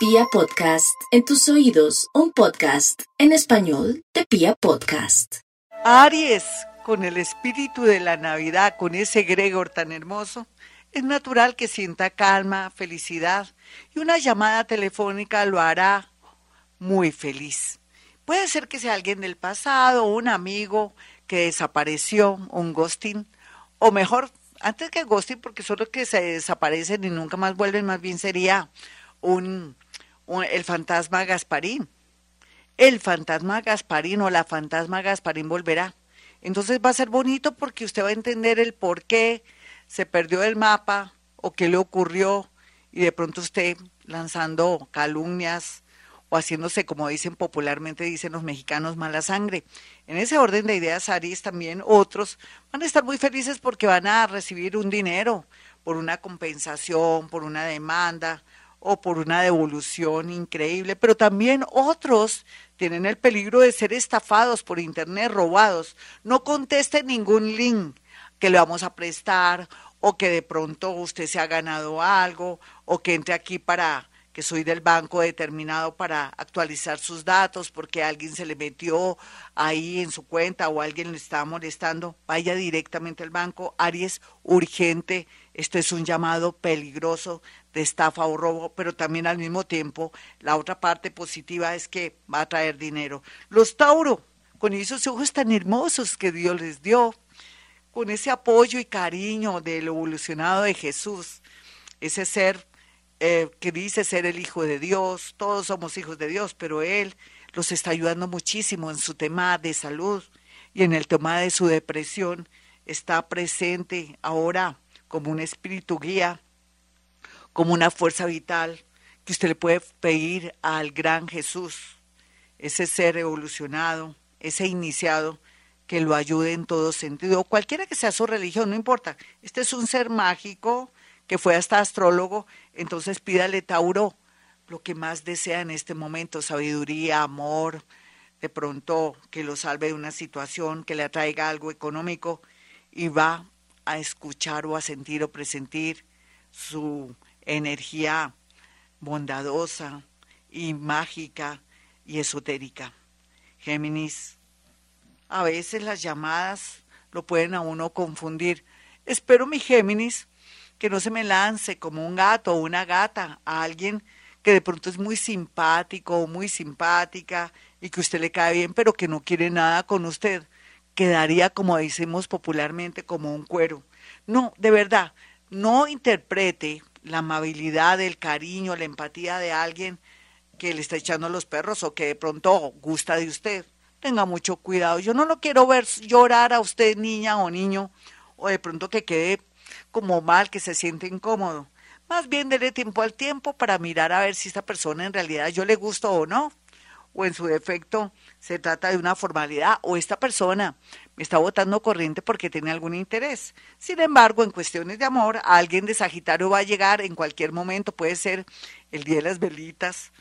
Pia Podcast, en tus oídos, un podcast en español de Pia Podcast. Aries, con el espíritu de la Navidad, con ese Gregor tan hermoso, es natural que sienta calma, felicidad y una llamada telefónica lo hará muy feliz. Puede ser que sea alguien del pasado, un amigo que desapareció, un ghosting, o mejor, antes que ghosting, porque solo que se desaparecen y nunca más vuelven, más bien sería un el fantasma Gasparín. El fantasma Gasparín o la fantasma Gasparín volverá. Entonces va a ser bonito porque usted va a entender el por qué se perdió el mapa o qué le ocurrió y de pronto usted lanzando calumnias o haciéndose, como dicen popularmente, dicen los mexicanos, mala sangre. En ese orden de ideas, Aries, también otros van a estar muy felices porque van a recibir un dinero por una compensación, por una demanda, o por una devolución increíble, pero también otros tienen el peligro de ser estafados por internet, robados. No conteste ningún link que le vamos a prestar o que de pronto usted se ha ganado algo o que entre aquí para que soy del banco determinado para actualizar sus datos porque alguien se le metió ahí en su cuenta o alguien le está molestando, vaya directamente al banco. Aries, urgente, esto es un llamado peligroso de estafa o robo, pero también al mismo tiempo la otra parte positiva es que va a traer dinero. Los Tauro, con esos ojos tan hermosos que Dios les dio, con ese apoyo y cariño del evolucionado de Jesús, ese ser eh, que dice ser el Hijo de Dios, todos somos hijos de Dios, pero Él los está ayudando muchísimo en su tema de salud y en el tema de su depresión, está presente ahora como un espíritu guía como una fuerza vital que usted le puede pedir al gran Jesús, ese ser evolucionado, ese iniciado, que lo ayude en todo sentido, cualquiera que sea su religión, no importa. Este es un ser mágico que fue hasta astrólogo, entonces pídale Tauro lo que más desea en este momento, sabiduría, amor, de pronto que lo salve de una situación, que le atraiga algo económico y va a escuchar o a sentir o presentir su energía bondadosa y mágica y esotérica. Géminis, a veces las llamadas lo pueden a uno confundir. Espero mi Géminis que no se me lance como un gato o una gata a alguien que de pronto es muy simpático o muy simpática y que usted le cae bien, pero que no quiere nada con usted. Quedaría, como decimos popularmente, como un cuero. No, de verdad, no interprete la amabilidad, el cariño, la empatía de alguien que le está echando los perros o que de pronto gusta de usted. Tenga mucho cuidado. Yo no lo quiero ver llorar a usted, niña o niño, o de pronto que quede como mal, que se siente incómodo. Más bien dele tiempo al tiempo para mirar a ver si esta persona en realidad yo le gusto o no o en su defecto se trata de una formalidad o esta persona me está votando corriente porque tiene algún interés. Sin embargo, en cuestiones de amor, alguien de Sagitario va a llegar en cualquier momento, puede ser el día de las velitas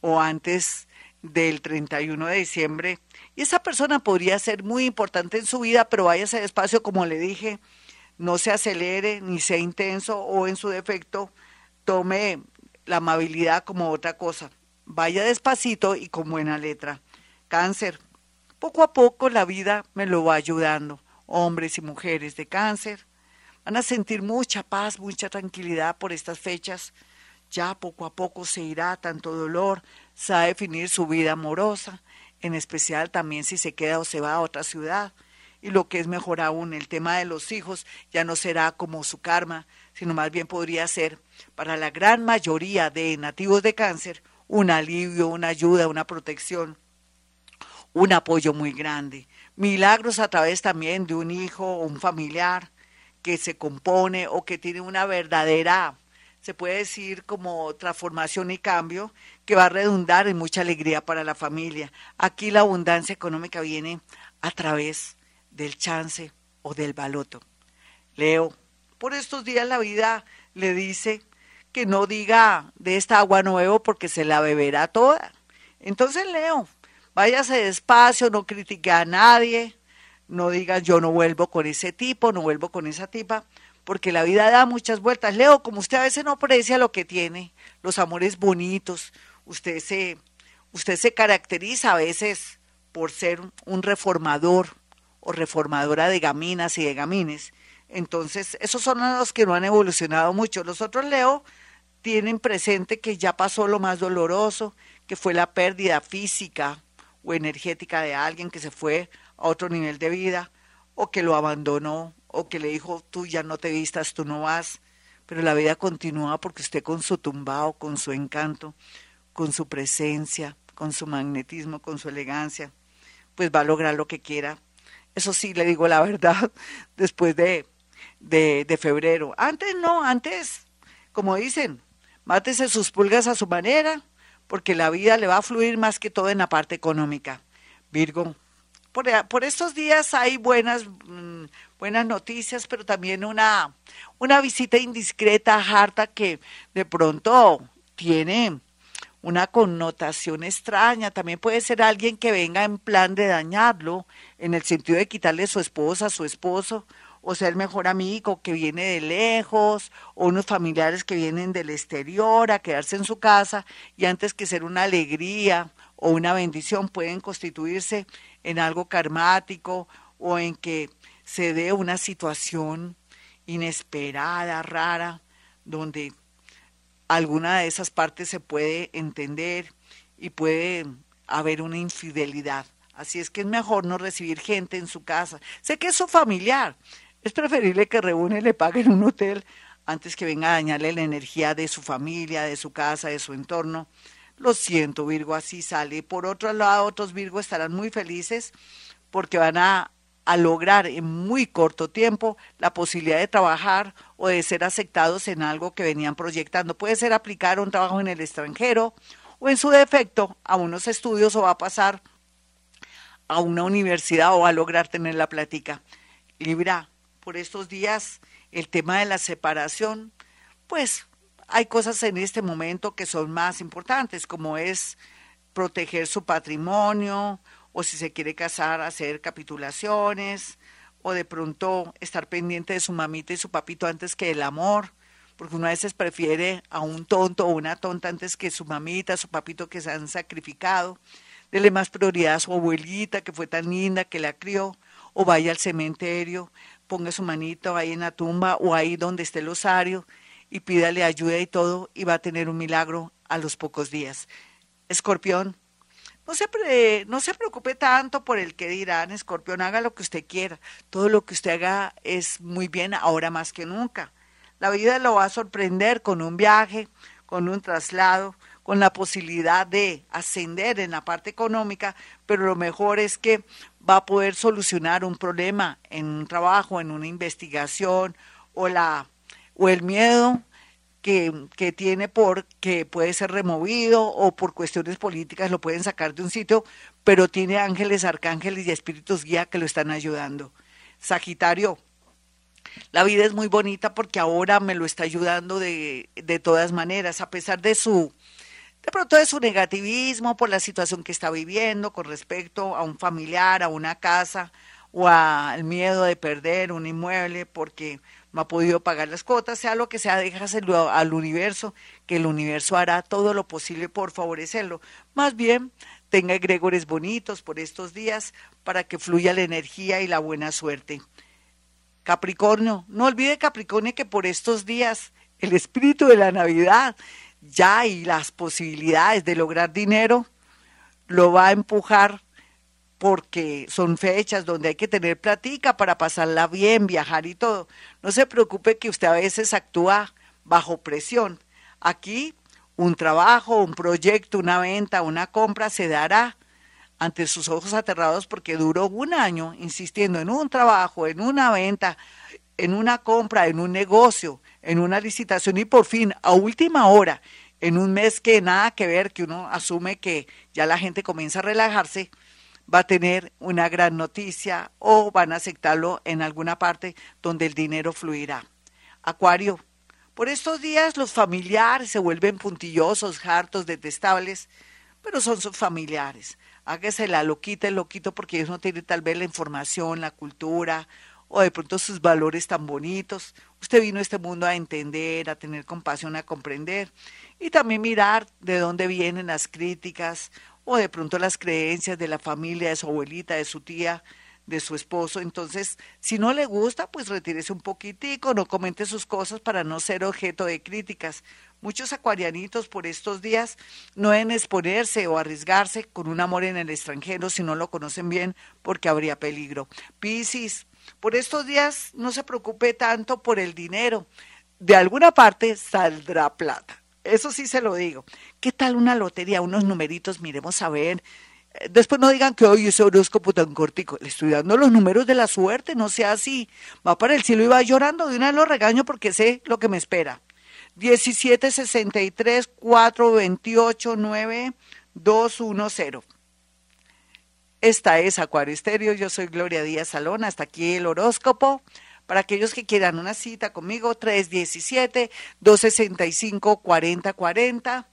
o antes del 31 de diciembre. Y esa persona podría ser muy importante en su vida, pero váyase despacio, como le dije, no se acelere ni sea intenso o en su defecto tome la amabilidad como otra cosa vaya despacito y con buena letra. Cáncer. Poco a poco la vida me lo va ayudando. Hombres y mujeres de cáncer van a sentir mucha paz, mucha tranquilidad por estas fechas. Ya poco a poco se irá tanto dolor, se va a definir su vida amorosa, en especial también si se queda o se va a otra ciudad. Y lo que es mejor aún, el tema de los hijos ya no será como su karma, sino más bien podría ser, para la gran mayoría de nativos de cáncer, un alivio, una ayuda, una protección, un apoyo muy grande. Milagros a través también de un hijo o un familiar que se compone o que tiene una verdadera, se puede decir como transformación y cambio, que va a redundar en mucha alegría para la familia. Aquí la abundancia económica viene a través del chance o del baloto. Leo, por estos días la vida le dice que no diga de esta agua nuevo porque se la beberá toda. Entonces, Leo, váyase despacio, no critique a nadie, no diga yo no vuelvo con ese tipo, no vuelvo con esa tipa, porque la vida da muchas vueltas. Leo, como usted a veces no aprecia lo que tiene, los amores bonitos. Usted se, usted se caracteriza a veces por ser un reformador o reformadora de gaminas y de gamines. Entonces, esos son los que no han evolucionado mucho. Los otros Leo tienen presente que ya pasó lo más doloroso, que fue la pérdida física o energética de alguien que se fue a otro nivel de vida o que lo abandonó o que le dijo tú ya no te vistas, tú no vas, pero la vida continúa porque usted con su tumbao, con su encanto, con su presencia, con su magnetismo, con su elegancia, pues va a lograr lo que quiera. Eso sí, le digo la verdad, después de, de, febrero. Antes no, antes, como dicen, mátese sus pulgas a su manera, porque la vida le va a fluir más que todo en la parte económica. Virgo, por, estos días hay buenas, mm, buenas noticias, pero también una, una visita indiscreta a Harta que de pronto tiene una connotación extraña. También puede ser alguien que venga en plan de dañarlo, en el sentido de quitarle su esposa, su esposo, o ser mejor amigo que viene de lejos, o unos familiares que vienen del exterior a quedarse en su casa y antes que ser una alegría o una bendición pueden constituirse en algo karmático o en que se dé una situación inesperada, rara, donde alguna de esas partes se puede entender y puede haber una infidelidad. Así es que es mejor no recibir gente en su casa. Sé que es su familiar, es preferible que reúne y le paguen un hotel antes que venga a dañarle la energía de su familia, de su casa, de su entorno. Lo siento, Virgo, así sale. Por otro lado, otros Virgo estarán muy felices porque van a, a, lograr en muy corto tiempo la posibilidad de trabajar o de ser aceptados en algo que venían proyectando. Puede ser aplicar un trabajo en el extranjero o en su defecto a unos estudios o va a pasar a una universidad o va a lograr tener la plática. Libra, por estos días el tema de la separación, pues hay cosas en este momento que son más importantes, como es proteger su patrimonio, o si se quiere casar, hacer capitulaciones, o de pronto estar pendiente de su mamita y su papito antes que el amor, porque uno a veces prefiere a un tonto o una tonta antes que su mamita, su papito que se han sacrificado. Dele más prioridad a su abuelita que fue tan linda que la crió, o vaya al cementerio, ponga su manito ahí en la tumba o ahí donde esté el osario y pídale ayuda y todo y va a tener un milagro a los pocos días. Escorpión, no se, no se preocupe tanto por el que dirán, Escorpión, haga lo que usted quiera. Todo lo que usted haga es muy bien ahora más que nunca. La vida lo va a sorprender con un viaje, con un traslado, con la posibilidad de ascender en la parte económica, pero lo mejor es que va a poder solucionar un problema en un trabajo, en una investigación o, la, o el miedo que, tiene por que puede ser removido o por cuestiones políticas lo pueden sacar de un sitio, pero tiene ángeles, arcángeles y espíritus guía que lo están ayudando. Sagitario, la vida es muy bonita porque ahora me lo está ayudando de, de todas maneras, a pesar de su de pronto de su negativismo por la situación que está viviendo con respecto a un familiar, a una casa o al miedo de perder un inmueble porque no ha podido pagar las cuotas, sea lo que sea, déjaselo al universo, que el universo hará todo lo posible por favorecerlo. Más bien, tenga egregores bonitos por estos días para que fluya la energía y la buena suerte. Capricornio, no olvide Capricornio que por estos días el espíritu de la Navidad ya y las posibilidades de lograr dinero lo va a empujar porque son fechas donde hay que tener platica para pasarla bien, viajar y todo. No se preocupe que usted a veces actúa bajo presión. Aquí un trabajo, un proyecto, una venta, una compra se dará ante sus ojos aterrados porque duró un año insistiendo en un trabajo, en una venta, en una compra, en un negocio, en una licitación y por fin, a última hora, en un mes que nada que ver, que uno asume que ya la gente comienza a relajarse, va a tener una gran noticia o van a aceptarlo en alguna parte donde el dinero fluirá. Acuario, por estos días los familiares se vuelven puntillosos, hartos, detestables, pero son sus familiares. Hágase la loquita, el loquito, porque ellos no tienen tal vez la información, la cultura o de pronto sus valores tan bonitos. Usted vino a este mundo a entender, a tener compasión, a comprender y también mirar de dónde vienen las críticas o de pronto las creencias de la familia, de su abuelita, de su tía, de su esposo. Entonces, si no le gusta, pues retírese un poquitico, no comente sus cosas para no ser objeto de críticas. Muchos acuarianitos por estos días no deben exponerse o arriesgarse con un amor en el extranjero si no lo conocen bien, porque habría peligro. Piscis, por estos días no se preocupe tanto por el dinero. De alguna parte saldrá plata. Eso sí se lo digo. ¿Qué tal una lotería, unos numeritos? Miremos a ver. Eh, después no digan que hoy ese horóscopo tan cortico. Le estoy dando los números de la suerte, no sea así. Va para el cielo y va llorando. De una vez lo regaño porque sé lo que me espera. 17 63 428 9 210. Esta es Acuario Estéreo. Yo soy Gloria Díaz Salón. Hasta aquí el horóscopo. Para aquellos que quieran una cita conmigo, 317-265-4040.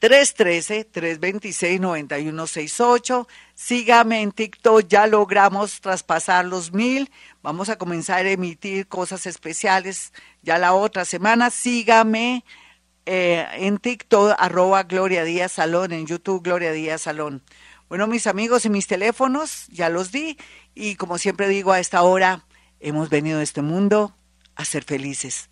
313-326-9168. Sígame en TikTok, ya logramos traspasar los mil. Vamos a comenzar a emitir cosas especiales ya la otra semana. Sígame eh, en TikTok, arroba Gloria Díaz Salón, en YouTube Gloria Díaz Salón. Bueno, mis amigos y mis teléfonos, ya los di. Y como siempre digo a esta hora, Hemos venido a este mundo a ser felices.